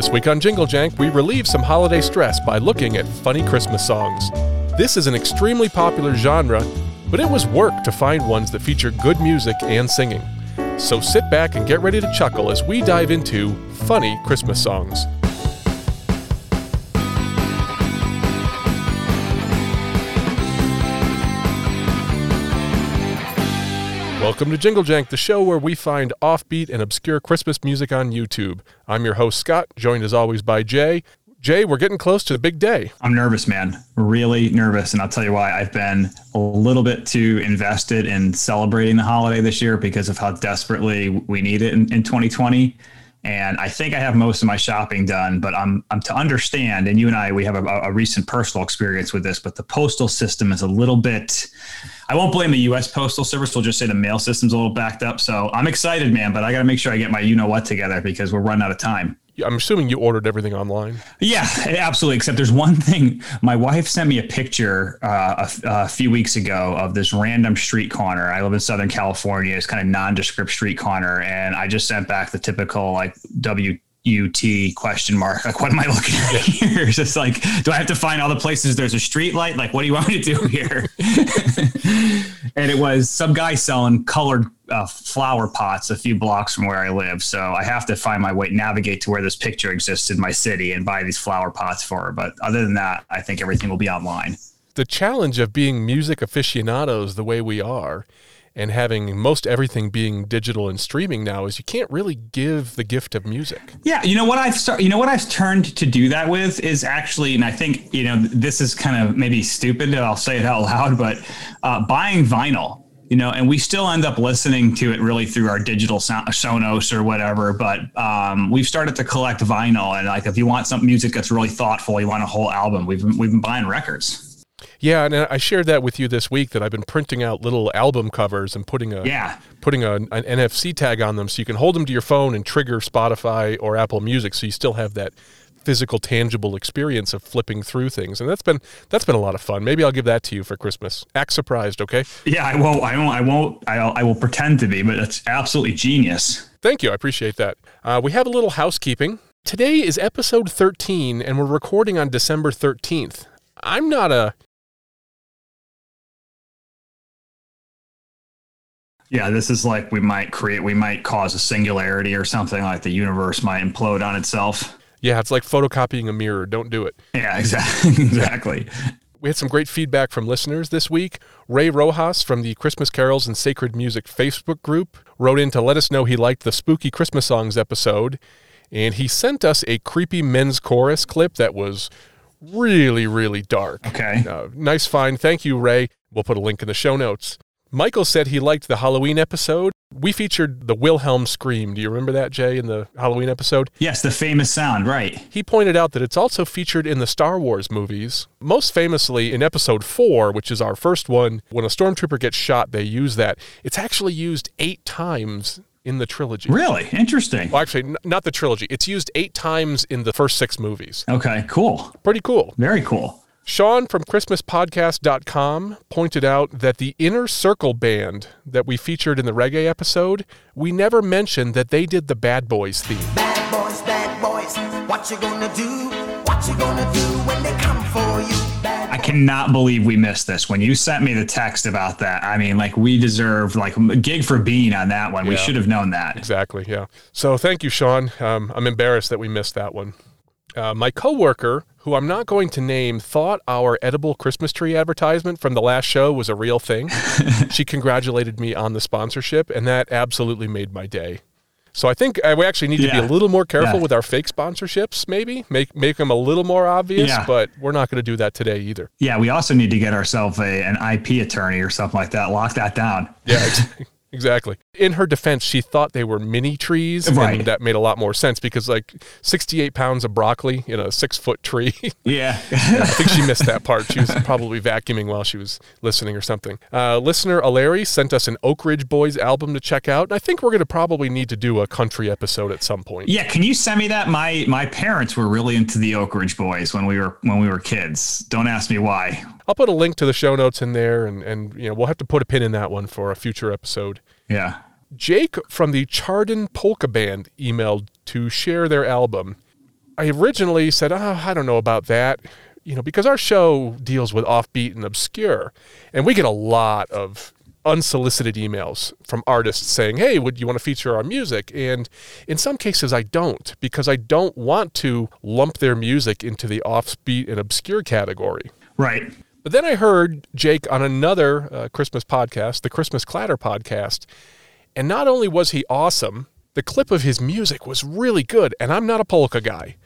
This week on Jingle Jank, we relieve some holiday stress by looking at funny Christmas songs. This is an extremely popular genre, but it was work to find ones that feature good music and singing. So sit back and get ready to chuckle as we dive into funny Christmas songs. Welcome to Jingle Jank, the show where we find offbeat and obscure Christmas music on YouTube. I'm your host, Scott, joined as always by Jay. Jay, we're getting close to the big day. I'm nervous, man. Really nervous. And I'll tell you why. I've been a little bit too invested in celebrating the holiday this year because of how desperately we need it in, in 2020 and I think I have most of my shopping done. But I'm I'm to understand, and you and I we have a, a, recent personal experience with this. But the postal system is a little bit. I won't blame the U.S. Postal Service. We'll just say the mail system's a little backed up. So I'm excited, man. But I got to make sure I get my you know what together because we're running out of time. I'm assuming you ordered everything online. Yeah, absolutely. Except there's one thing. My wife sent me a picture uh, a, a, few weeks ago of this random street corner. I live in Southern California. It's kind of nondescript street corner, and I just sent back the typical like W UT question mark. Like, what am I looking at here? It's just like, do I have to find all the places there's a street light? Like, what do you want me to do here? and it was some guy selling colored uh, flower pots a few blocks from where I live. So I have to find my way, navigate to where this picture exists in my city and buy these flower pots for her. But other than that, I think everything will be online. The challenge of being music aficionados the way we are and having most everything being digital and streaming now is you can't really give the gift of music. Yeah, you know what I've start, you know what I've turned to do that with is actually, and I think you know this is kind of maybe stupid. I'll say it out loud, but uh, buying vinyl. You know, and we still end up listening to it really through our digital Sonos or whatever. But um, we've started to collect vinyl, and like if you want some music that's really thoughtful, you want a whole album. We've we've been buying records. Yeah, and I shared that with you this week that I've been printing out little album covers and putting a yeah. putting a, an NFC tag on them so you can hold them to your phone and trigger Spotify or Apple Music so you still have that physical tangible experience of flipping through things and that's been that's been a lot of fun. Maybe i'll give that to you for christmas. Act surprised okay? Yeah i won't i won't i won't I'll, I will pretend to be but it's absolutely genius. Thank you i appreciate that. Uh, we have a little housekeeping. Today is episode 13 and we're recording on december 13th i'm not a Yeah, this is like we might create, we might cause a singularity or something like the universe might implode on itself. Yeah, it's like photocopying a mirror. Don't do it. Yeah, exactly. exactly. We had some great feedback from listeners this week. Ray Rojas from the Christmas Carols and Sacred Music Facebook group wrote in to let us know he liked the Spooky Christmas Songs episode. And he sent us a creepy men's chorus clip that was really, really dark. Okay. Uh, nice find. Thank you, Ray. We'll put a link in the show notes. Michael said he liked the Halloween episode. We featured the Wilhelm scream. Do you remember that, Jay, in the Halloween episode? Yes, the famous sound, right. He pointed out that it's also featured in the Star Wars movies. Most famously in episode four, which is our first one, when a stormtrooper gets shot, they use that. It's actually used eight times in the trilogy. Really? Interesting. Well, actually, n- not the trilogy. It's used eight times in the first six movies. Okay, cool. Pretty cool. Very cool. Sean from ChristmasPodcast.com pointed out that the Inner Circle band that we featured in the reggae episode, we never mentioned that they did the Bad Boys theme. Bad boys, bad boys, what you gonna do? What you gonna do when they come for you? I cannot believe we missed this. When you sent me the text about that, I mean, like we deserve like a gig for being on that one. Yeah. We should have known that. Exactly. Yeah. So thank you, Sean. Um, I'm embarrassed that we missed that one. Uh, my coworker, who I'm not going to name, thought our edible Christmas tree advertisement from the last show was a real thing. she congratulated me on the sponsorship, and that absolutely made my day. So I think uh, we actually need yeah. to be a little more careful yeah. with our fake sponsorships. Maybe make make them a little more obvious, yeah. but we're not going to do that today either. Yeah, we also need to get ourselves a an IP attorney or something like that. Lock that down. Yeah. Exactly. In her defense, she thought they were mini trees, right. and that made a lot more sense because like 68 pounds of broccoli in a six foot tree. Yeah. yeah. I think she missed that part. She was probably vacuuming while she was listening or something. Uh, listener Aleri sent us an Oak Ridge Boys album to check out. And I think we're going to probably need to do a country episode at some point. Yeah. Can you send me that? My my parents were really into the Oak Ridge Boys when we were when we were kids. Don't ask me why. I'll put a link to the show notes in there, and and you know we'll have to put a pin in that one for a future episode. Yeah. Jake from the Chardon Polka Band emailed to share their album. I originally said, oh, I don't know about that, you know, because our show deals with offbeat and obscure. And we get a lot of unsolicited emails from artists saying, Hey, would you want to feature our music? And in some cases, I don't because I don't want to lump their music into the offbeat and obscure category. Right. But then I heard Jake on another uh, Christmas podcast, the Christmas Clatter podcast. And not only was he awesome, the clip of his music was really good. And I'm not a polka guy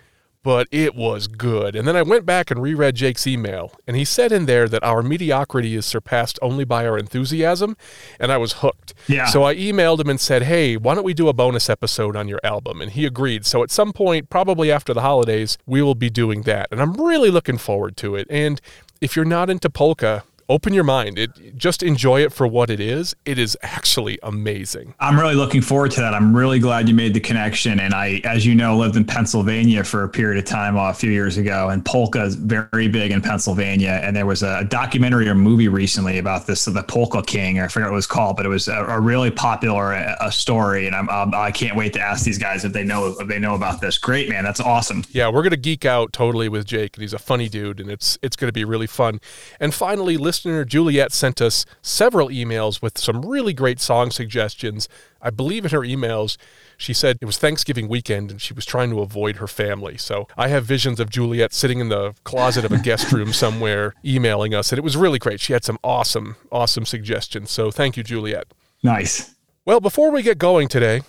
but it was good. And then I went back and reread Jake's email, and he said in there that our mediocrity is surpassed only by our enthusiasm, and I was hooked. Yeah. So I emailed him and said, "Hey, why don't we do a bonus episode on your album?" And he agreed. So at some point, probably after the holidays, we will be doing that, and I'm really looking forward to it. And if you're not into polka, open your mind. It just enjoy it for what it is. It is actually amazing. I'm really looking forward to that. I'm really glad you made the connection. And I, as you know, lived in Pennsylvania for a period of time uh, a few years ago, and polka is very big in Pennsylvania. And there was a documentary or movie recently about this, the Polka King, or I forget what it was called, but it was a, a really popular a, a story. And I'm, I'm, I can not wait to ask these guys if they know if they know about this. Great, man. That's awesome. Yeah, we're gonna geek out totally with Jake, and he's a funny dude, and it's it's gonna be really fun. And finally, listen listener Juliet sent us several emails with some really great song suggestions. I believe in her emails, she said it was Thanksgiving weekend and she was trying to avoid her family. So I have visions of Juliet sitting in the closet of a guest room somewhere emailing us, and it was really great. She had some awesome, awesome suggestions. So thank you, Juliet. Nice. Well, before we get going today,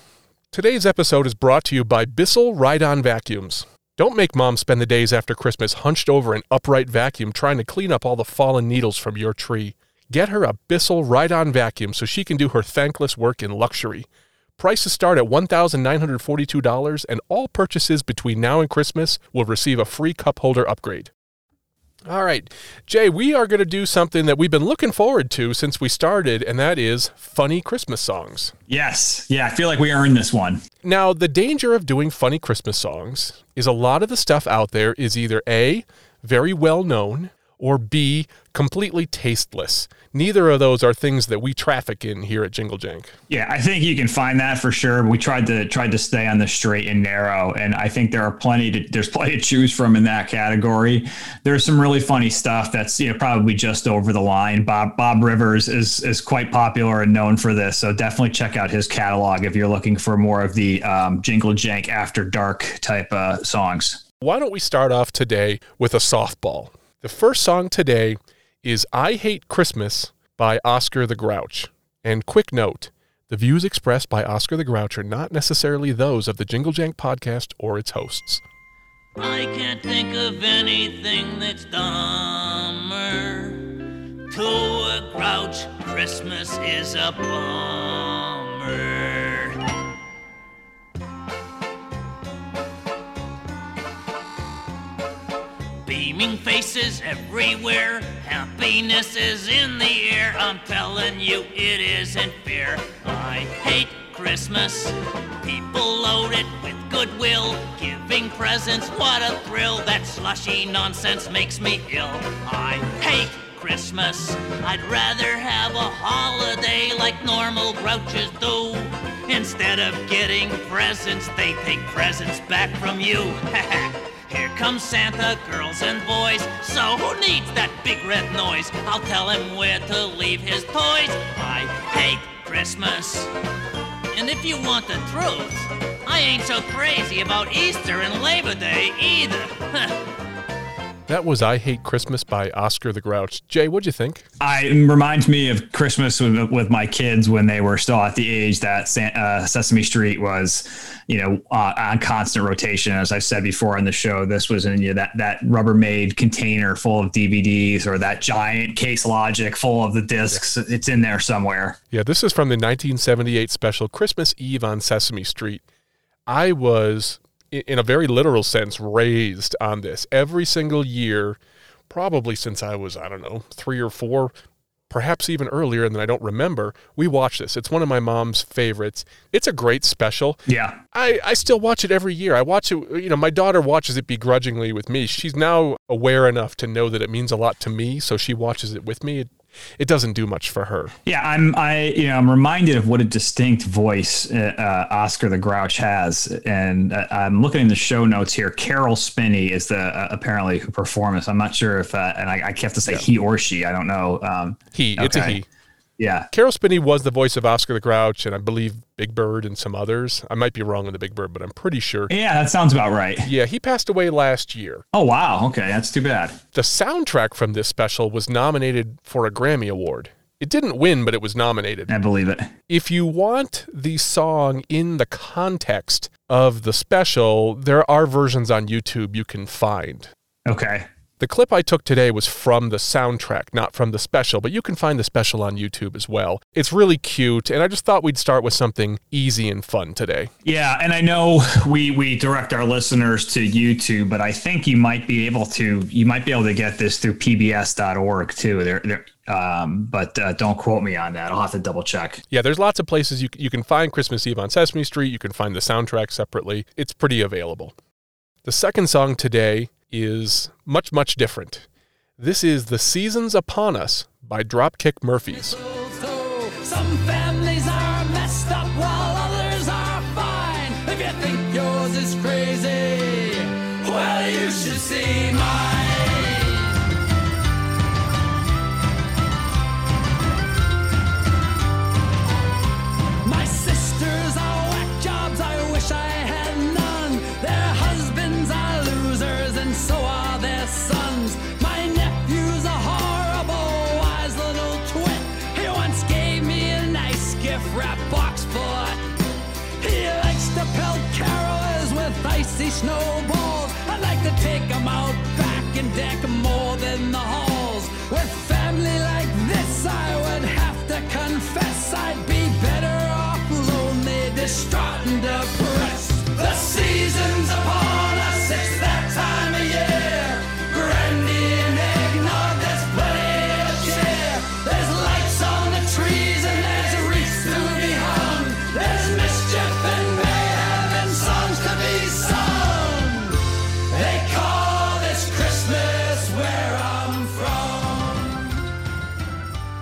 today's episode is brought to you by Bissell Ride On Vacuums. Don't make mom spend the days after Christmas hunched over an upright vacuum trying to clean up all the fallen needles from your tree. Get her a Bissell ride on vacuum so she can do her thankless work in luxury. Prices start at $1,942, and all purchases between now and Christmas will receive a free cup holder upgrade. All right, Jay, we are going to do something that we've been looking forward to since we started, and that is funny Christmas songs. Yes. Yeah, I feel like we earned this one. Now, the danger of doing funny Christmas songs is a lot of the stuff out there is either A, very well known, or B, completely tasteless. Neither of those are things that we traffic in here at Jingle Jank. Yeah, I think you can find that for sure. We tried to tried to stay on the straight and narrow, and I think there are plenty to there's plenty to choose from in that category. There's some really funny stuff that's you know probably just over the line. Bob Bob Rivers is is quite popular and known for this, so definitely check out his catalog if you're looking for more of the um, Jingle Jank after dark type uh, songs. Why don't we start off today with a softball? The first song today is I Hate Christmas by Oscar the Grouch. And quick note the views expressed by Oscar the Grouch are not necessarily those of the Jingle Jank podcast or its hosts. I can't think of anything that's dumber. To a grouch, Christmas is a bummer. Beaming faces everywhere, happiness is in the air. I'm telling you, it isn't fair. I hate Christmas. People load it with goodwill, giving presents, what a thrill. That slushy nonsense makes me ill. I hate Christmas. I'd rather have a holiday like normal grouches do. Instead of getting presents, they take presents back from you. Here comes Santa, girls and boys. So who needs that big red noise? I'll tell him where to leave his toys. I hate Christmas. And if you want the truth, I ain't so crazy about Easter and Labor Day either. That was I Hate Christmas by Oscar the Grouch. Jay, what'd you think? I it reminds me of Christmas with, with my kids when they were still at the age that uh, Sesame Street was, you know, uh, on constant rotation. As I said before on the show, this was in you know, that that Rubbermaid container full of DVDs or that giant case logic full of the discs. Yeah. It's in there somewhere. Yeah, this is from the 1978 special Christmas Eve on Sesame Street. I was in a very literal sense, raised on this every single year, probably since I was, I don't know, three or four, perhaps even earlier, and then I don't remember. We watch this. It's one of my mom's favorites. It's a great special. Yeah. I, I still watch it every year. I watch it, you know, my daughter watches it begrudgingly with me. She's now aware enough to know that it means a lot to me, so she watches it with me. It, it doesn't do much for her. Yeah, I'm I you know I'm reminded of what a distinct voice uh, uh, Oscar the Grouch has, and uh, I'm looking in the show notes here. Caroll Spinney is the uh, apparently who performed this. I'm not sure if uh, and I, I have to say he or she. I don't know. Um, He, it's a Okay. he. Yeah, Caroll Spinney was the voice of Oscar the Grouch, and I believe Big Bird and some others. I might be wrong on the Big Bird, but I'm pretty sure. yeah, that sounds about right. Yeah, he passed away last year. Oh wow, okay, that's too bad. The soundtrack from this special was nominated for a Grammy Award. It didn't win, but it was nominated. I believe it. If you want the song in the context of the special, there are versions on YouTube you can find. Okay, The clip I took today was from the soundtrack, not from the special, but you can find the special on YouTube as well. It's really cute, and I just thought we'd start with something easy and fun today. Yeah, and I know we we direct our listeners to YouTube, but I think you might be able to you might be able to get this through pbs.org too. There, there. Um, but uh, don't quote me on that. I'll have to double check. Yeah, there's lots of places you, you can find Christmas Eve on Sesame Street. You can find the soundtrack separately. It's pretty available. The second song today is much, much different. This is The Seasons Upon Us by Dropkick Murphys. Some families are messed up while others are fine. If you think yours is crazy, well, you should see mine. Icy snowballs. I'd like to take him out back and deck more than the halls. With family like this, I would have to confess I'd be better off lonely, distraught, and depressed. The season's upon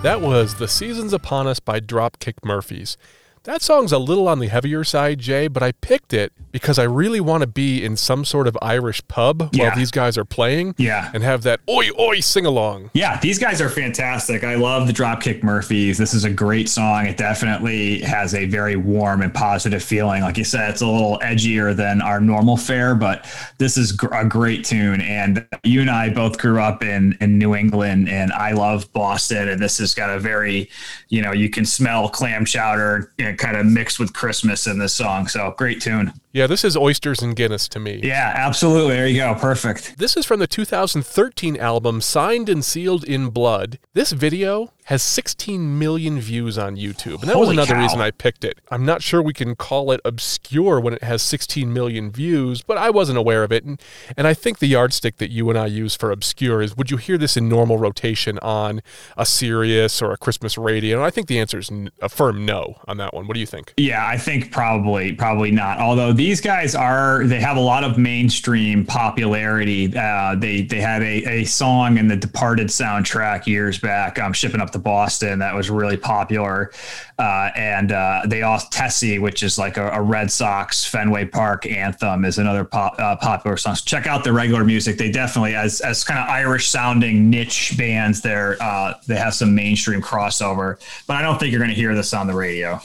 That was The Seasons Upon Us by Dropkick Murphys. That song's a little on the heavier side, Jay, but I picked it because I really want to be in some sort of Irish pub Yeah. while these guys are playing Yeah. and have that oi oi sing along. Yeah, these guys are fantastic. I love the Dropkick Murphys. This is a great song. It definitely has a very warm and positive feeling. Like you said, it's a little edgier than our normal fare, but this is gr- a great tune. And you and I both grew up in in New England, and I love Boston. And this has got a very, you know, you can smell clam chowder, you know, kind of mixed with Christmas in this song. So great tune. Yeah, this is Oysters and Guinness to me. Yeah, absolutely. There you go. Perfect. This is from the 2013 album Signed and Sealed in Blood. This video has 16 million views on YouTube. And that was another cow. reason I picked it. I'm not sure we can call it obscure when it has 16 million views, but I wasn't aware of it. And, and I think the yardstick that you and I use for obscure is would you hear this in normal rotation on a Sirius or a Christmas radio? And I think the answer is a firm no on that one. What do you think? Yeah, I think probably probably not. Although these guys are they have a lot of mainstream popularity. Uh, they they had a, a song in the Departed soundtrack years back, um, shipping up to Boston that was really popular. Uh, and uh, they also Tessie, which is like a, a Red Sox Fenway Park anthem, is another pop, uh, popular song. So check out the regular music. They definitely as as kind of Irish sounding niche bands. There uh, they have some mainstream crossover, but I don't think you're going to hear this on the radio.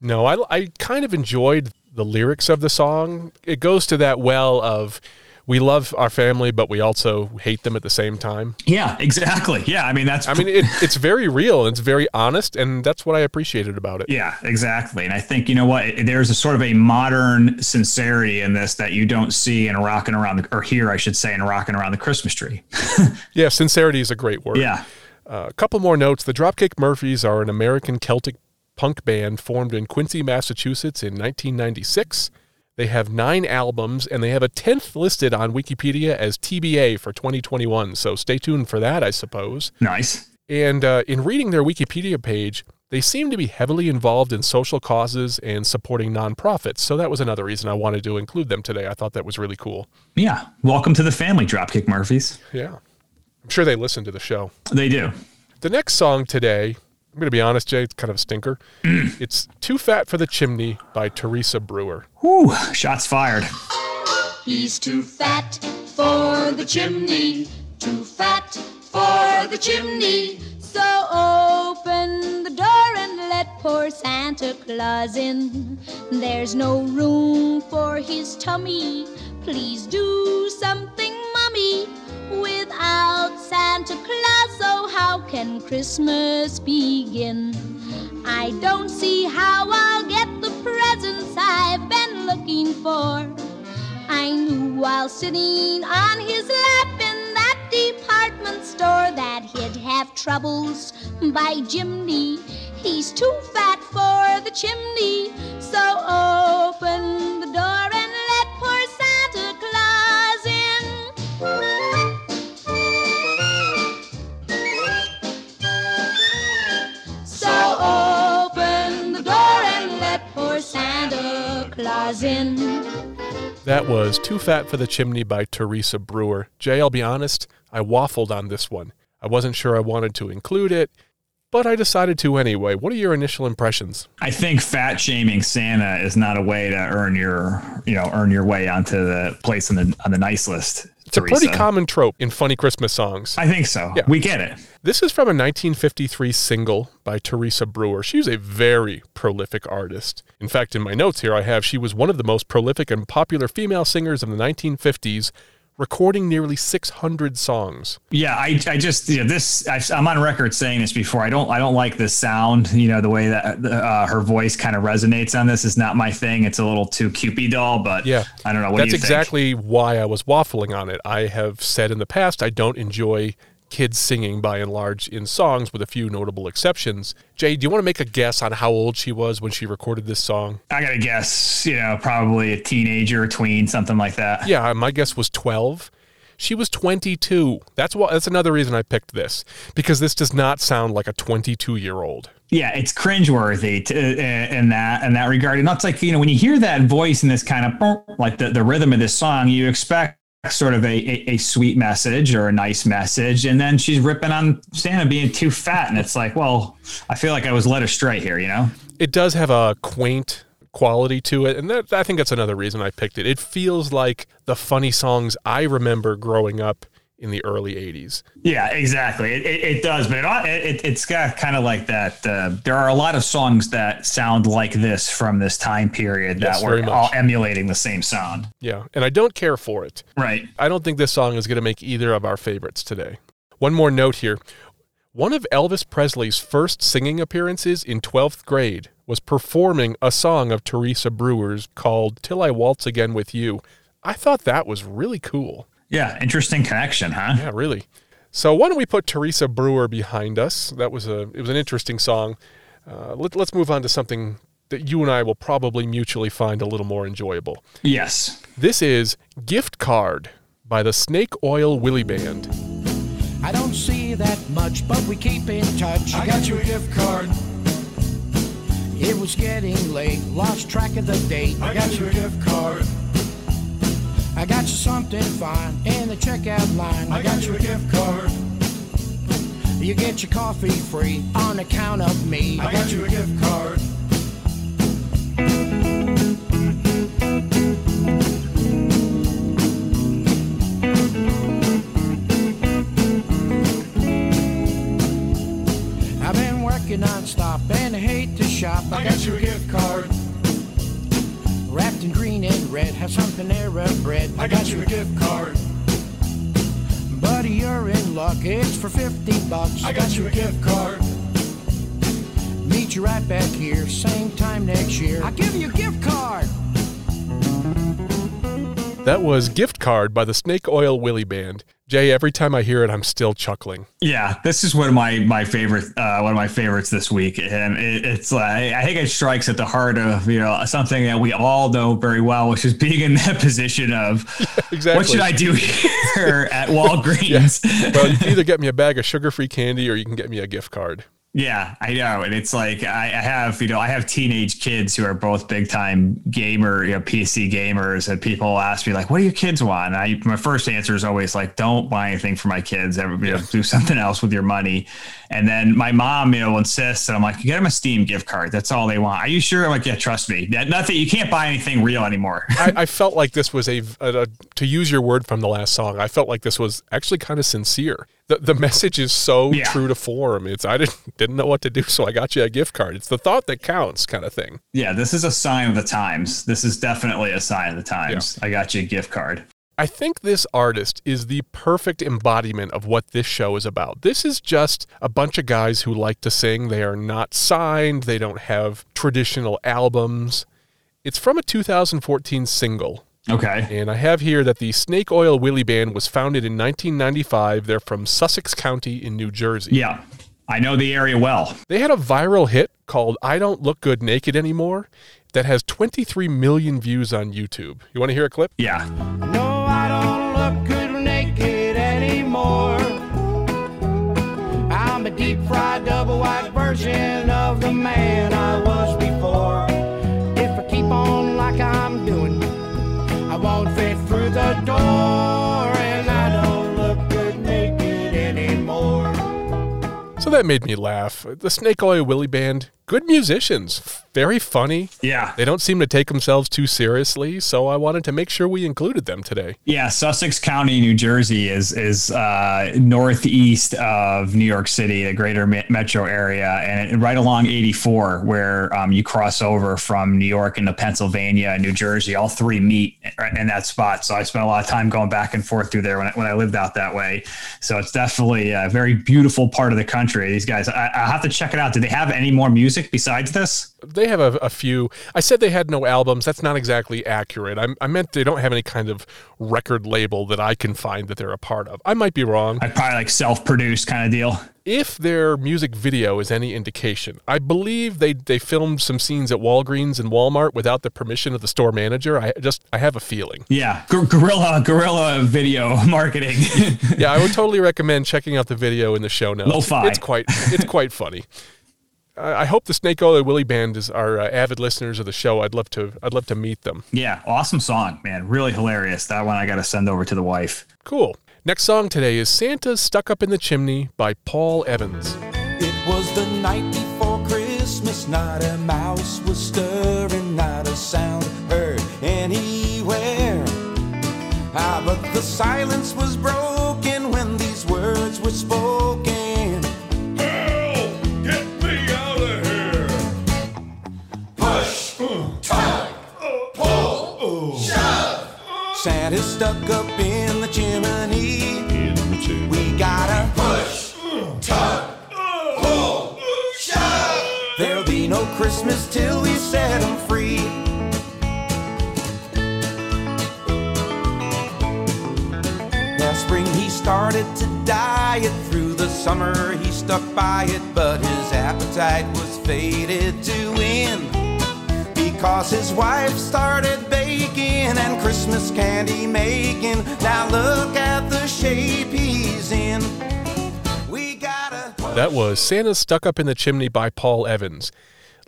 No, I, I kind of enjoyed the lyrics of the song. It goes to that well of we love our family, but we also hate them at the same time. Yeah, exactly. Yeah, I mean that's I mean, it, it's very real it's very honest, and that's what I appreciated about it. yeah, exactly. And I think you know what, there's a sort of a modern sincerity in this that you don't see in rocking around the or here I should say in rocking around the Christmas tree. Yeah, sincerity is a great word. Yeah. Uh, a couple more notes. The Dropkick Murphys are an American Celtic punk band formed in Quincy, Massachusetts in 1996. They have nine albums, and they have a 10th listed on Wikipedia as TBA for 2021. So stay tuned for that, I suppose. Nice. And uh, in reading their Wikipedia page, they seem to be heavily involved in social causes and supporting nonprofits. So that was another reason I wanted to include them today. I thought that was really cool. Yeah. Welcome to the family, Dropkick Murphys. Yeah. I'm sure they listen to the show. They do. The next song today, I'm going to be honest, Jay, it's kind of a stinker. It's Too Fat for the Chimney by Teresa Brewer. Whew, shots fired. He's too fat for the chimney, too fat for the chimney. So open the door and let poor Santa Claus in. There's no room for his tummy. Please do something, mummy. Without Santa Claus, oh, how can Christmas begin? I don't see how I'll get the presents I've been looking for. I knew while sitting on his lap in that department store that he'd have troubles by Jimmy. He's too fat for the chimney, so open Santa Claus in. That was Too Fat for the Chimney by Teresa Brewer. Jay, I'll be honest, I waffled on this one. I wasn't sure I wanted to include it, but I decided to anyway. What are your initial impressions? I think fat shaming Santa is not a way to earn your, you know, earn your way onto the place on the on the nice list. It's a pretty common trope in funny Christmas songs. I think so. Yeah. We get it. This is from a 1953 single by Teresa Brewer. She was a very prolific artist. In fact, in my notes here, I have she was one of the most prolific and popular female singers of the 1950s, recording nearly 600 songs. Yeah, I, I just you know, this I, I'm on record saying this before. I don't I don't like the sound. You know the way that uh, her voice kind of resonates on this is not my thing. It's a little too Kewpie doll, but Yeah. I don't know. What That's do you think? exactly why I was waffling on it. I have said in the past I don't enjoy kids singing by and large in songs with a few notable exceptions. Jay, do you want to make a guess on how old she was when she recorded this song? I gotta guess. You know, probably a teenager, tween, something like that. Yeah, my guess was 12. She was 22. That's why that's another reason I picked this because this does not sound like a 22-year-old. yeah, it's cringeworthy to, uh, in that in that regard. And that's like you know when you hear that voice and this kind of like the, the rhythm of this song, you expect sort of a, a, a sweet message or a nice message, and then she's ripping on Santa being too fat, and it's like, well, I feel like I was led astray here, you know? It does have a quaint quality to it, and that, I think that's another reason I picked it. It feels like the funny songs I remember growing up in the early 80s. Yeah, exactly. It, it, it does, but it, it, it's got kind of like that. Uh, there are a lot of songs that sound like this from this time period that very were all emulating the same sound. Yeah, and I don't care for it. Right. I don't think this song is going to make either of our favorites today. One more note here. One of Elvis Presley's first singing appearances in 12th grade was performing a song of Teresa Brewer's called Till I Waltz Again with You. I thought that was really cool. Yeah, interesting connection, huh? Yeah, really. So why don't we put Teresa Brewer behind us? That was a it was an interesting song. Uh, let, let's move on to something that you and I will probably mutually find a little more enjoyable. Yes. This is Gift Card by the Snake Oil Willie Band. I don't see that much, but we keep in touch. I got you a gift card. It was getting late, lost track of the date. I got you a gift card. I got you something fine in the checkout line. I got you a gift card. You get your coffee free on account of me. I got you a gift card. I've been working non-stop and I hate to shop. I got you a gift card. Wrapped in green and red, have something there of bread. I got you a gift card. Buddy, you're in luck. It's for 50 bucks. I got you a gift card. Meet you right back here, same time next year. I'll give you a gift card. That was Gift Card by the Snake Oil Willie Band. Jay, every time I hear it, I'm still chuckling. Yeah, this is one of my my favorite uh, one of my favorites this week, and it, it's like I think it strikes at the heart of you know something that we all know very well, which is being in that position of Exactly. what should I do here at Walgreens? Well, you can either get me a bag of sugar free candy or you can get me a gift card. Yeah, I know, and it's like I, I have you know I have teenage kids who are both big time gamer, you know, PC gamers, and people ask me like, "What do your kids want?" And I my first answer is always like, "Don't buy anything for my kids. Ever you know, do something else with your money." And then my mom, you know, insists, and I'm like, "Get them a Steam gift card. That's all they want." Are you sure? I'm like, "Yeah, trust me. That, nothing. You can't buy anything real anymore." I, I felt like this was a, a, a- to use your word from the last song. I felt like this was actually kind of sincere. The the message is so Yeah. true to form. It's I didn't didn't know what to do, so I got you a gift card. It's the thought that counts, kind of thing. yeah, this is a sign of the times. This is definitely a sign of the times. I got you a gift card. I think this artist is the perfect embodiment of what this show is about. This is just a bunch of guys who like to sing. They are not signed, they don't have traditional albums. It's from a 2014 single. Okay. And I have here that the Snake Oil Willie Band was founded in 1995. They're from Sussex County in New Jersey. Yeah, I know the area well. They had a viral hit called I Don't Look Good Naked Anymore that has 23 million views on YouTube. You want to hear a clip? Yeah. No, I don't look good naked anymore. I'm a deep fried double wide version of the man I was before. If I keep on like I'm doing, I won't fit through the door, and I don't look good naked anymore. So that made me laugh. The Snake Oil Willie Band, good musicians, very funny. Yeah. They don't seem to take themselves too seriously, so I wanted to make sure we included them today. Yeah, Sussex County, New Jersey is is uh, northeast of New York City, the greater metro area, and right along 84, where um, you cross over from New York into Pennsylvania and New Jersey. All three meet in that spot. So I spent a lot of time going back and forth through there when I, when I lived out that way. So it's definitely a very beautiful part of the country. These guys, I, I have to check it out. Do they have any more music besides this? They have a, a few. I said they had no albums. That's not exactly accurate. I, I meant they don't have any kind of record label that I can find that they're a part of. I might be wrong. I probably like self-produced kind of deal. if their music video is any indication, I believe they, they filmed some scenes at Walgreens and Walmart without the permission of the store manager. I just I have a feeling. Yeah, Gu- guerrilla guerrilla video marketing. Yeah, I would totally recommend checking out the video in the show notes. Lo-fi. It's quite it's quite funny. I I hope the Snake Oil Willie Band is our uh, avid listeners of the show. I'd love to I'd love to meet them. yeah, awesome song, man. Really hilarious. That one I got to send over to the wife. Cool. Next song today is Santa's Stuck Up in the Chimney by Paul Evans. It was the night before Christmas, not a mouse was stirring, not a sound heard anywhere. Ah, but the silence was broken when these words were spoken. Santa's stuck up in the chimney. We gotta push, tug, pull, shove. There'll be no Christmas till we set 'em free. Now spring he started to diet through the summer he stuck by it, but his appetite was faded to win because his wife started baking and Christmas candy making. Now look at the shape he's in. We gotta. That was Santa's Stuck Up in the Chimney by Paul Evans.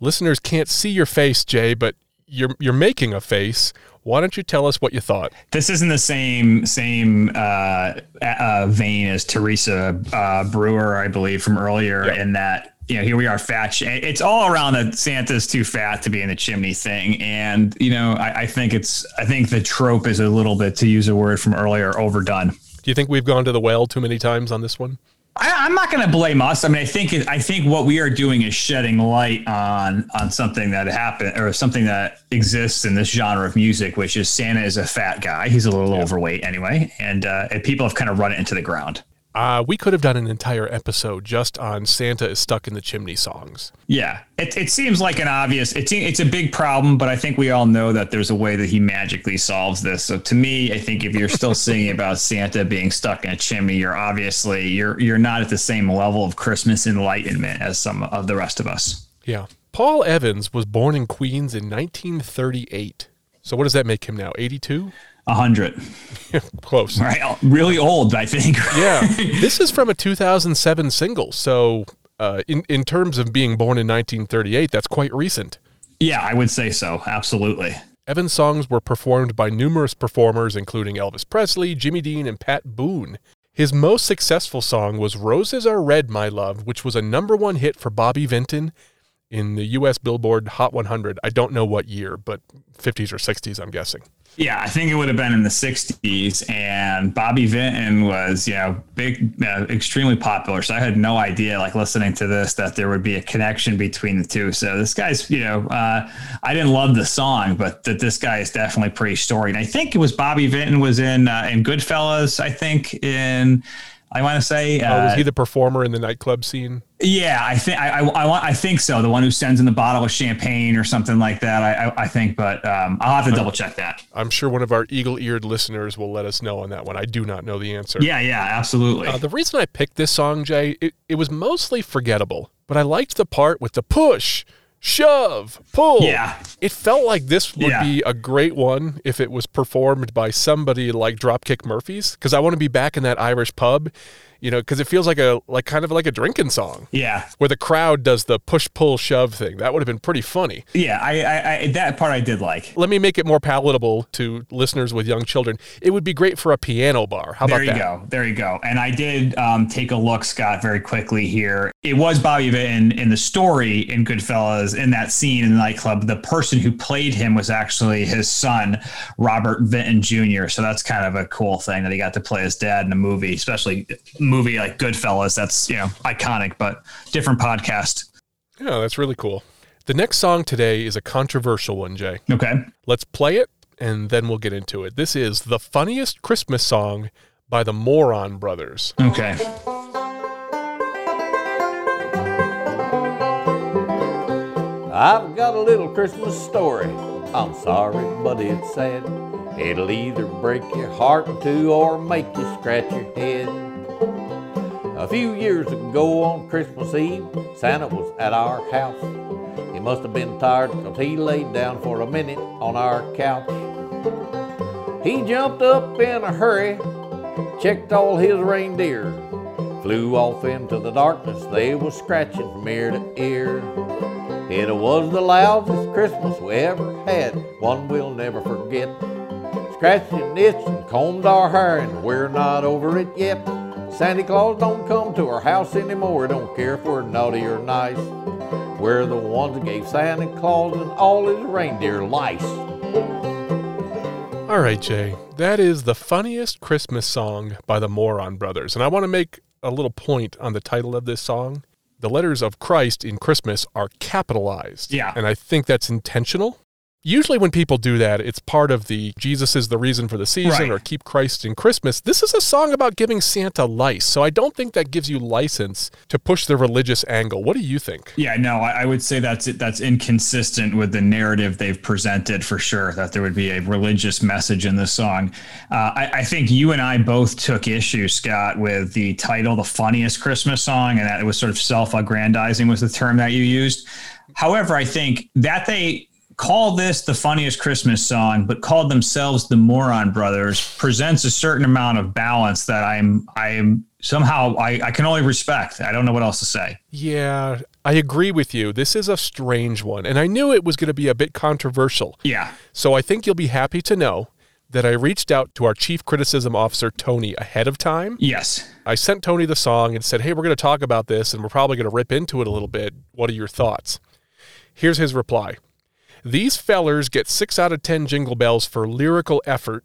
Listeners can't see your face, Jay, but you're you're making a face. Why don't you tell us what you thought? This isn't the same same uh, uh, vein as Teresa uh, Brewer, I believe, from earlier. Yep. In that, you know, here we are, fat. sh- It's all around that Santa's too fat to be in the chimney thing, and you know, I, I think it's I think the trope is a little bit, to use a word from earlier, overdone. Do you think we've gone to the well too many times on this one? I, I'm not going to blame us. I mean, I think I think what we are doing is shedding light on on something that happened or something that exists in this genre of music, which is Santa is a fat guy. He's a little overweight anyway, and, uh, and people have kind of run it into the ground. Uh, we could have done an entire episode just on Santa is stuck in the chimney songs. Yeah, it, it seems like an obvious. It's it's a big problem, but I think we all know that there's a way that he magically solves this. So to me, I think if you're still singing about Santa being stuck in a chimney, you're obviously you're you're not at the same level of Christmas enlightenment as some of the rest of us. Yeah. Paul Evans was born in Queens in 1938. So what does that make him now? 82? A hundred, Close. right? Really old, I think. Yeah. this is from a 2007 single. So uh, in in terms of being born in 1938, that's quite recent. Yeah, I would say so. Absolutely. Evans' songs were performed by numerous performers, including Elvis Presley, Jimmy Dean, and Pat Boone. His most successful song was Roses Are Red, My Love, which was a number one hit for Bobby Vinton in the U.S. Billboard Hot 100. I don't know what year, but 50s or 60s, I'm guessing. Yeah, I think it would have been in the '60s, and Bobby Vinton was, you know, big, uh, extremely popular. So I had no idea, like listening to this, that there would be a connection between the two. So this guy's, you know, uh, I didn't love the song, but that this guy is definitely pretty storied. I think it was Bobby Vinton was in uh, in Goodfellas. I think in I want to say, oh, was uh, he the performer in the nightclub scene? yeah, I think I, I, I want I think so. The one who sends in the bottle of champagne or something like that. I I, I think, but um, I'll have to double check that. I'm sure one of our eagle-eared listeners will let us know on that one. I do not know the answer. Yeah, yeah, absolutely. Uh, the reason I picked this song, Jay, it, it was mostly forgettable, but I liked the part with the push, shove, pull. Yeah. It felt like this would Yeah. be a great one if it was performed by somebody like Dropkick Murphys, because I want to be back in that Irish pub, you know, because it feels like a like kind of like a drinking song yeah, where the crowd does the push, pull, shove thing. That would have been pretty funny. yeah. I, I, I that part I did like. Let me make it more palatable to listeners with young children. It would be great for a piano bar. How about There you that? go. There you go. And I did um, take a look, Scott, very quickly here. It was Bobby Vinton in the story in Goodfellas in that scene in the nightclub. The person who played him was actually his son, Robert Vinton Jr. So that's kind of a cool thing that he got to play his dad in a movie, especially movie like Goodfellas. That's you know iconic, but different podcast. Yeah, that's really cool. The next song today is a controversial one, Jay. Okay. Let's play it and then we'll get into it. This is the funniest Christmas song by the Moron Brothers. Okay. I've got a little Christmas story. I'm sorry, but it's sad. It'll either break your heart in two or make you scratch your head. A few years ago on Christmas Eve, Santa was at our house. He must have been tired because he laid down for a minute on our couch. He jumped up in a hurry, checked all his reindeer, flew off into the darkness. They was scratching from ear to ear. It was the loudest Christmas we ever had, one we'll never forget. Scratched and itched and combed our hair, and we're not over it yet. Santa Claus don't come to our house anymore, don't care if we're naughty or nice. We're the ones that gave Santa Claus and all his reindeer lice. All right, Jay, that is the funniest Christmas song by the Moron Brothers. And I want to make a little point on the title of this song. The letters of Christ in Christmas are capitalized. Yeah. And I think that's intentional. Usually, when people do that, it's part of the Jesus is the reason for the season Right. or keep Christ in Christmas. This is a song about giving Santa lice. So I don't think that gives you license to push the religious angle. What do you think? Yeah, no, I, I would say that's that's inconsistent with the narrative they've presented for sure. That there would be a religious message in this song. Uh, I, I think you and I both took issue, Scott, with the title, "The Funniest Christmas Song," and that it was sort of self-aggrandizing was the term that you used. However, I think that they call this the funniest Christmas song, but called themselves the Moron Brothers presents a certain amount of balance that I'm I am somehow I, I can only respect. I don't know what else to say. Yeah, I agree with you. This is a strange one. And I knew it was going to be a bit controversial. Yeah. So I think you'll be happy to know that I reached out to our chief criticism officer, Tony, ahead of time. Yes. I sent Tony the song and said, hey, we're going to talk about this and we're probably going to rip into it a little bit. What are your thoughts? Here's his reply These fellers get six out of 10 jingle bells for lyrical effort.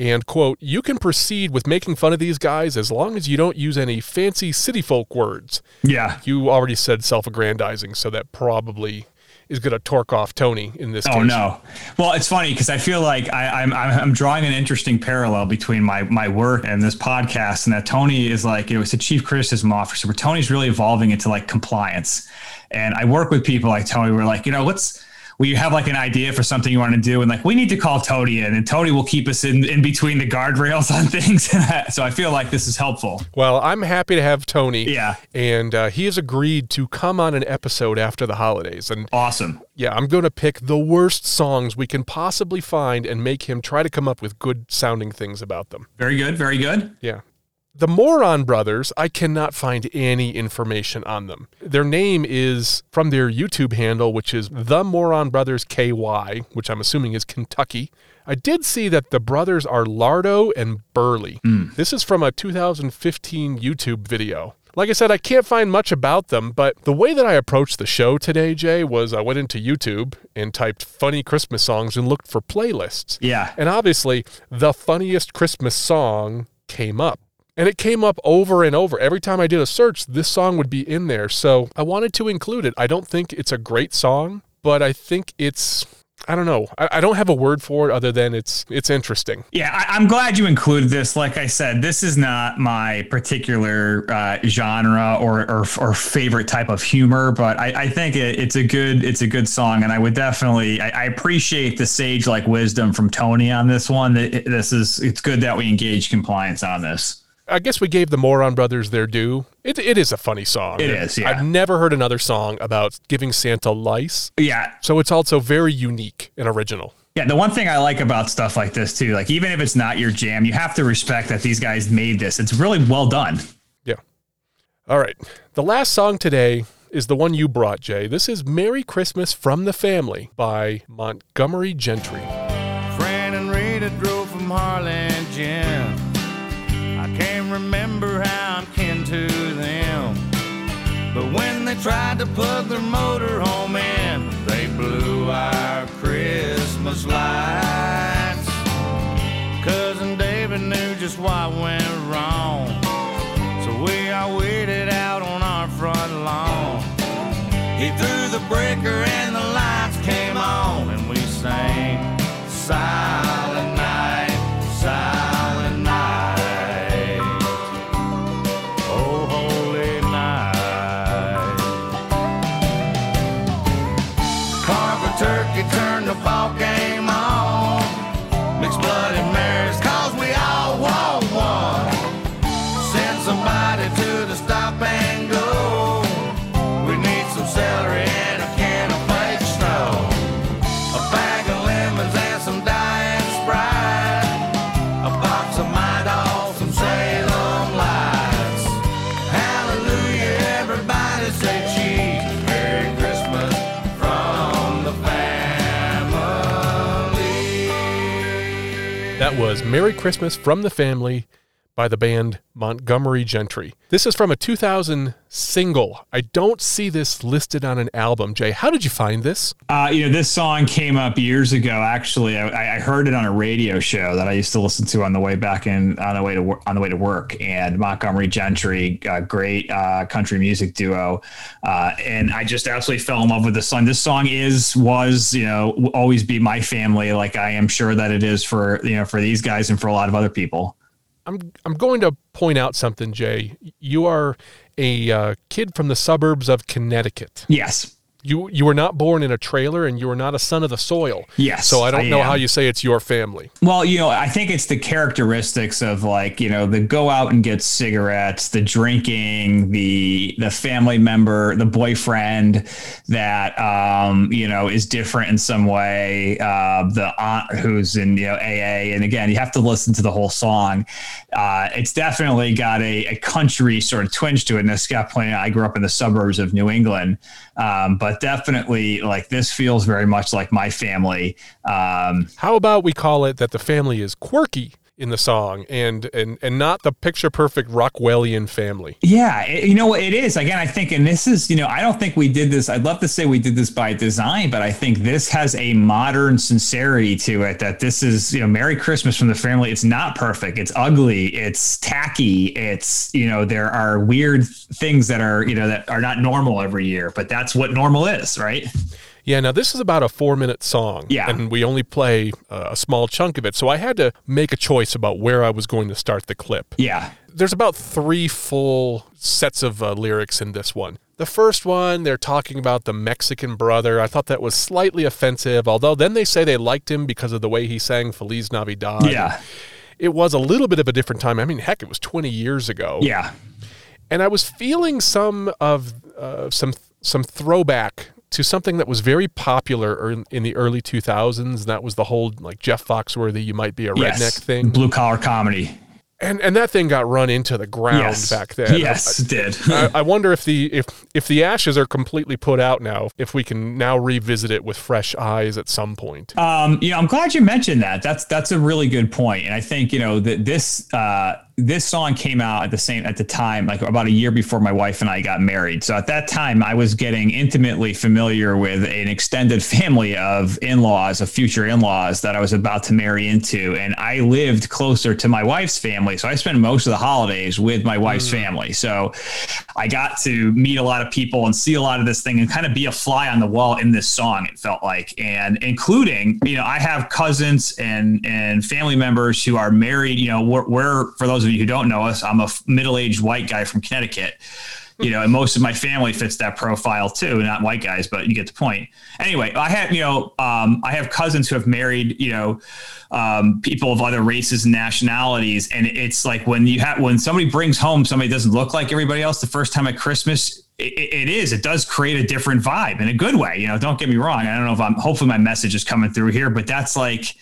And, quote, you can proceed with making fun of these guys as long as you don't use any fancy city folk words. Yeah. You already said self aggrandizing, so that probably is going to torque off Tony in this Oh case. no! Well, it's funny because I feel like I, I'm I'm I'm drawing an interesting parallel between my my work and this podcast, and that Tony is like it was a chief criticism officer, where Tony's really evolving into like compliance. And I work with people like Tony. We're like, you know, let's we have like an idea for something you want to do, and like we need to call Tony in, and Tony will keep us in in between the guardrails on things. so I feel like this is helpful. Well, I'm happy to have Tony. Yeah. And uh, he has agreed to come on an episode after the holidays. And Awesome. yeah, I'm going to pick the worst songs we can possibly find and make him try to come up with good sounding things about them. Very good. Very good. Yeah. The Moron Brothers, I cannot find any information on them. Their name is from their YouTube handle, which is The Moron Brothers KY, which I'm assuming is Kentucky. I did see that the brothers are Lardo and Burley. Hmm. This is from a 2015 YouTube video. Like I said, I can't find much about them, but the way that I approached the show today, Jay, was I went into YouTube and typed funny Christmas songs and looked for playlists. Yeah. And obviously, the funniest Christmas song came up. And it came up over and over. Every time I did a search, this song would be in there. So I wanted to include it. I don't think it's a great song, but I think it's. I don't know. I, I don't have a word for it other than it's it's interesting. Yeah, I, I'm glad you included this. Like I said, this is not my particular uh, genre or, or or favorite type of humor, but I, I think it, it's a good it's a good song, and I would definitely I, I appreciate the sage like wisdom from Tony on this one. That this is it's good that we engage compliance on this. I guess we gave the Moron Brothers their due. It, it is a funny song. It is, yeah. I've never heard another song about giving Santa lice. Yeah, So it's also very unique and original. Yeah, the one thing I like about stuff like this too, like even if it's not your jam, you have to respect that these guys made this. It's really well done. Yeah. All right. The last song today is the one you brought, Jay. This is Merry Christmas from the Family by Montgomery Gentry. Plug their motor home in, they blew our Christmas lights. Cousin David knew just what went wrong. So we all waited out on our front lawn. He threw the breaker and the lights came on, and we sang Silent Merry Christmas from the Family by the band Montgomery Gentry. This is from a 2000 single. I don't see this listed on an album. Jay, how did you find this? Uh, you know, this song came up years ago. Actually, I, I heard it on a radio show that I used to listen to on the way back in on the way to on the way to work. And Montgomery Gentry, great uh, country music duo, uh, and I just absolutely fell in love with this song. This song is was you know always be my family, like I am sure that it is for you know for these guys and for a lot of other people. I'm I'm going to point out something, Jay. You are a uh, kid from the suburbs of Connecticut. Yes. You you were not born in a trailer, and you were not a son of the soil. Yes, So I don't I know am. how you say it's your family. Well, you know, I think it's the characteristics of like, you know, the go out and get cigarettes, the drinking, the the family member, the boyfriend that um, you know, is different in some way, uh, the aunt who's in, you know, AA. And again, you have to listen to the whole song. Uh, it's definitely got a, a country sort of twinge to it. And as Scott pointed out, I grew up in the suburbs of New England. Um, but definitely like this feels very much like my family. Um, How about we call it that the family is quirky in the song, and and and not the picture perfect Rockwellian family. Yeah, it- you know what it is. Again, I think, and this is, you know, I don't think we did this. I'd love to say we did this by design, but I think this has a modern sincerity to it. That this is, you know, Merry Christmas from the family. It's not perfect. It's ugly. It's tacky. It's, you know, there are weird things that are, you know, that are not normal every year, but that's what normal is, right? Yeah, now this is about a four minute song. Yeah. And we only play uh, a small chunk of it. So I had to make a choice about where I was going to start the clip. Yeah. There's about three full sets of uh, lyrics in this one. The first one, they're talking about the Mexican brother. I thought that was slightly offensive, although then they say they liked him because of the way he sang Feliz Navidad. Yeah. It was a little bit of a different time. I mean, heck, it was 20 years ago. Yeah. and I was feeling some of uh, some some throwback to something that was very popular in, in the early 2000s. And that was the whole like Jeff Foxworthy, you might be a redneck thing. Blue collar comedy. And and that thing got run into the ground Yes. back then. Yes, it did. I, I wonder if the if if the ashes are completely put out now, if we can now revisit it with fresh eyes at some point. Um, you know, I'm glad you mentioned that. That's that's a really good point, and I think you know that this uh, this song came out at the same at the time, like about a year before my wife and I got married. So at that time, I was getting intimately familiar with an extended family of in-laws, of future in-laws that I was about to marry into, and I lived closer to my wife's family. So I spent most of the holidays with my wife's mm. family. So I got to meet a lot of people and see a lot of this thing and kind of be a fly on the wall in this song. It felt like, and including, you know, I have cousins and and family members who are married. You know, we're, we're for those of you who don't know us, I'm a middle-aged white guy from Connecticut. You know, and most of my family fits that profile too. Not white guys, but you get the point. Anyway, I have you know, um, I have cousins who have married you know, um, people of other races and nationalities, and it's like when you have when somebody brings home somebody doesn't look like everybody else the first time at Christmas. It is. It does create a different vibe in a good way. You know, don't get me wrong. I don't know if I'm. Hopefully, my message is coming through here, but that's like,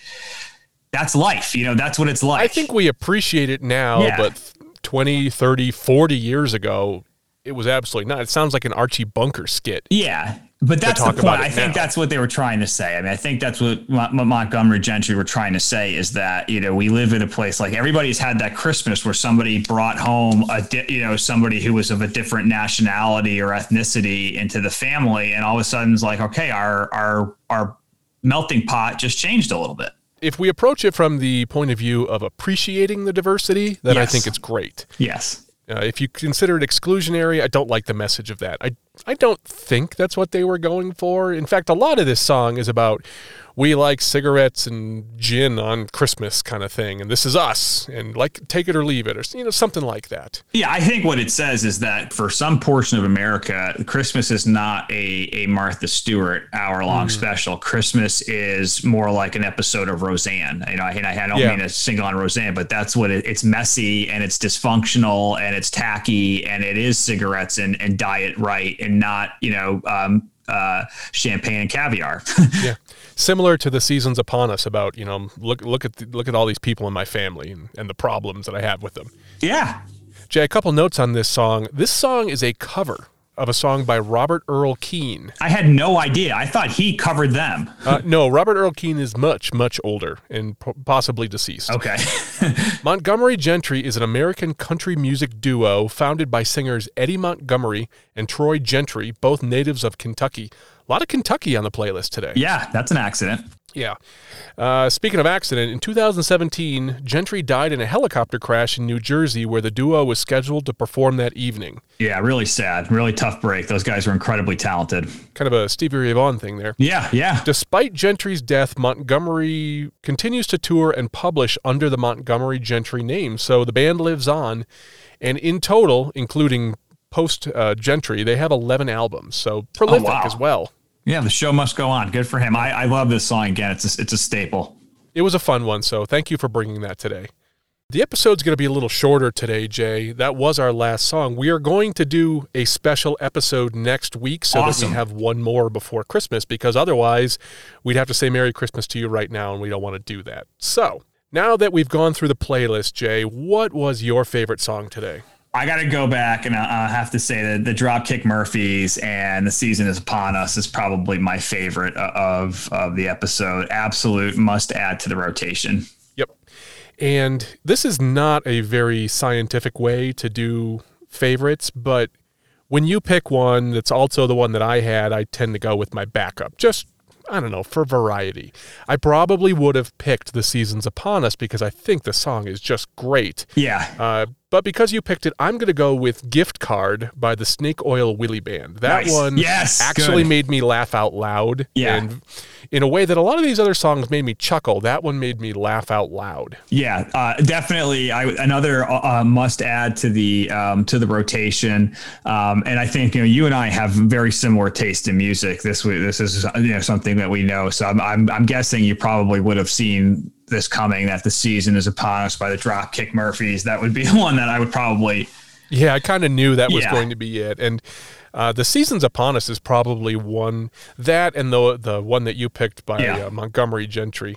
that's life. You know, that's what it's like. I think we appreciate it now, Yeah. but 20, 30, 40 years ago, it was absolutely not. It sounds like an Archie Bunker skit. Yeah, but that's the point. I think now. that's what they were trying to say. I mean, I think that's what, Mo- what Montgomery Gentry were trying to say is that you know we live in a place like everybody's had that Christmas where somebody brought home a di- you know somebody who was of a different nationality or ethnicity into the family, and all of a sudden it's like okay, our our our melting pot just changed a little bit. If we approach it from the point of view of appreciating the diversity, then I think it's great. Yes. Uh, if you consider it exclusionary, I don't like the message of that. I I don't think that's what they were going for. In fact, a lot of this song is about we like cigarettes and gin on Christmas kind of thing, and this is us, and like take it or leave it, or you know something like that. Yeah, I think what it says is that for some portion of America, Christmas is not a, a Martha Stewart hour long special. Christmas is more like an episode of Roseanne. You know, and I, I don't Yeah. mean a single on Roseanne, but that's what it, it's messy and it's dysfunctional and it's tacky and it is cigarettes and, and Diet Rite and not, you know, um, uh, champagne and caviar. yeah, similar to the seasons upon us. About you know look look at the, look at all these people in my family and, and the problems that I have with them. yeah. Jay, a couple notes on this song. This song is a cover of a song by Robert Earl Keen. I had no idea. I thought he covered them. Uh, no, Robert Earl Keen is much, much older and po- possibly deceased. Okay. Montgomery Gentry is an American country music duo founded by singers Eddie Montgomery and Troy Gentry, both natives of Kentucky. A lot of Kentucky on the playlist today. yeah, that's an accident. Yeah. Uh, speaking of accident, in 2017, Gentry died in a helicopter crash in New Jersey where the duo was scheduled to perform that evening. Yeah, really sad. Really tough break. Those guys were incredibly talented. Kind of a Stevie Ray Vaughan thing there. Yeah, yeah. Despite Gentry's death, Montgomery continues to tour and publish under the Montgomery Gentry name. So the band lives on. And in total, including post uh, Gentry, they have 11 albums. So prolific wow. as well. Yeah, the show must go on. Good for him. I, I love this song again. It's a, it's a staple. It was a fun one. So thank you for bringing that today. The episode's going to be a little shorter today, Jay. That was our last song. We are going to do a special episode next week so that we have one more before Christmas because otherwise we'd have to say Merry Christmas to you right now and we don't want to do that. So, now that we've gone through the playlist, Jay, what was your favorite song today? I got to go back and I, I have to say that the Dropkick Murphys and the season is upon us is probably my favorite of of the episode. Absolute must add to the rotation. Yep. And this is not a very scientific way to do favorites, but when you pick one that's also the one that I had, I tend to go with my backup. Just, I don't know, for variety. I probably would have picked The Seasons Upon Us because I think the song is just great. Yeah. Uh, but because you picked it, I'm going to go with Gift Card by the Snake Oil Willie Band. That Nice. one Yes, actually good. made me laugh out loud. Yeah. And in a way that a lot of these other songs made me chuckle, that one made me laugh out loud. Yeah, uh, definitely. I, another uh, must add to the um, to the rotation, um, and I think you know you and I have very similar taste in music. This this is you know something that we know. So I'm I'm, I'm guessing you probably would have seen this coming. That the season is upon us by the Dropkick Murphys. That would be the one that I would probably. Yeah, I kind of knew that was Yeah. going to be it. And uh, the seasons upon us is probably one that and the the one that you picked by Yeah. uh, Montgomery Gentry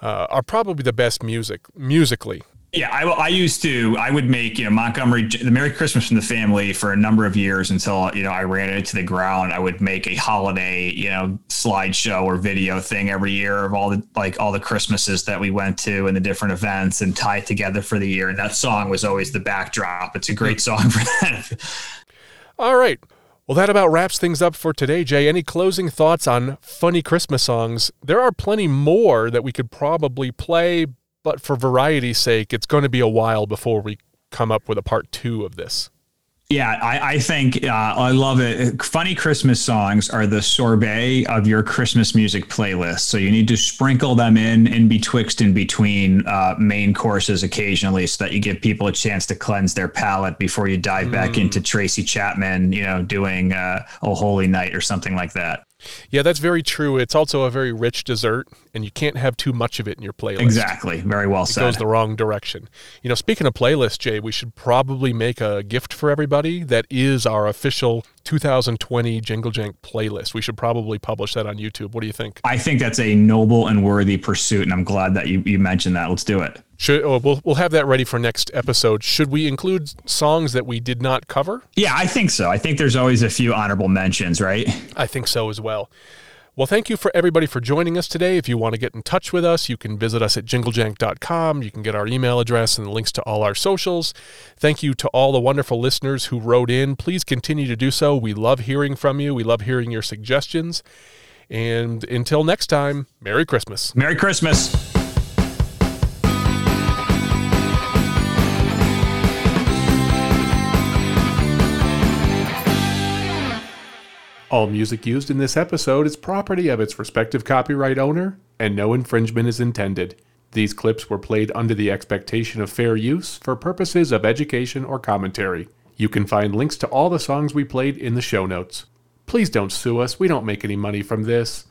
uh, are probably the best music musically. Yeah, I, I used to. I would make you know Montgomery the Merry Christmas from the Family for a number of years until you know I ran it to the ground. I would make a holiday you know slideshow or video thing every year of all the like all the Christmases that we went to and the different events and tie it together for the year. And that song was always the backdrop. It's a great song for that. All right. Well, that about wraps things up for today, Jay. Any closing thoughts on funny Christmas songs? There are plenty more that we could probably play, but for variety's sake, it's going to be a while before we come up with a part two of this. Yeah, I, I think uh, I love it. Funny Christmas songs are the sorbet of your Christmas music playlist. So you need to sprinkle them in in betwixt and between uh, main courses occasionally, so that you give people a chance to cleanse their palate before you dive mm. back into Tracy Chapman, you know, doing uh, "Oh Holy Night" or something like that. Yeah, that's very true. It's also a very rich dessert, and you can't have too much of it in your playlist. Exactly. Very well it said. It goes the wrong direction. You know, speaking of playlists, Jay, we should probably make a gift for everybody that is our official 2020 Jingle Jank playlist. We should probably publish that on YouTube. What do you think? I think that's a noble and worthy pursuit, and I'm glad that you, you mentioned that. Let's do it. Should oh, we'll we'll have that ready for next episode. Should we include songs that we did not cover? Yeah, I think so. I think there's always a few honorable mentions, right? I think so as well. Well, thank you for everybody for joining us today. If you want to get in touch with us, you can visit us at jinglejank.com. You can get our email address and links to all our socials. Thank you to all the wonderful listeners who wrote in. Please continue to do so. We love hearing from you. We love hearing your suggestions. And until next time, Merry Christmas. Merry Christmas. All music used in this episode is property of its respective copyright owner, and no infringement is intended. These clips were played under the expectation of fair use for purposes of education or commentary. You can find links to all the songs we played in the show notes. Please don't sue us, we don't make any money from this.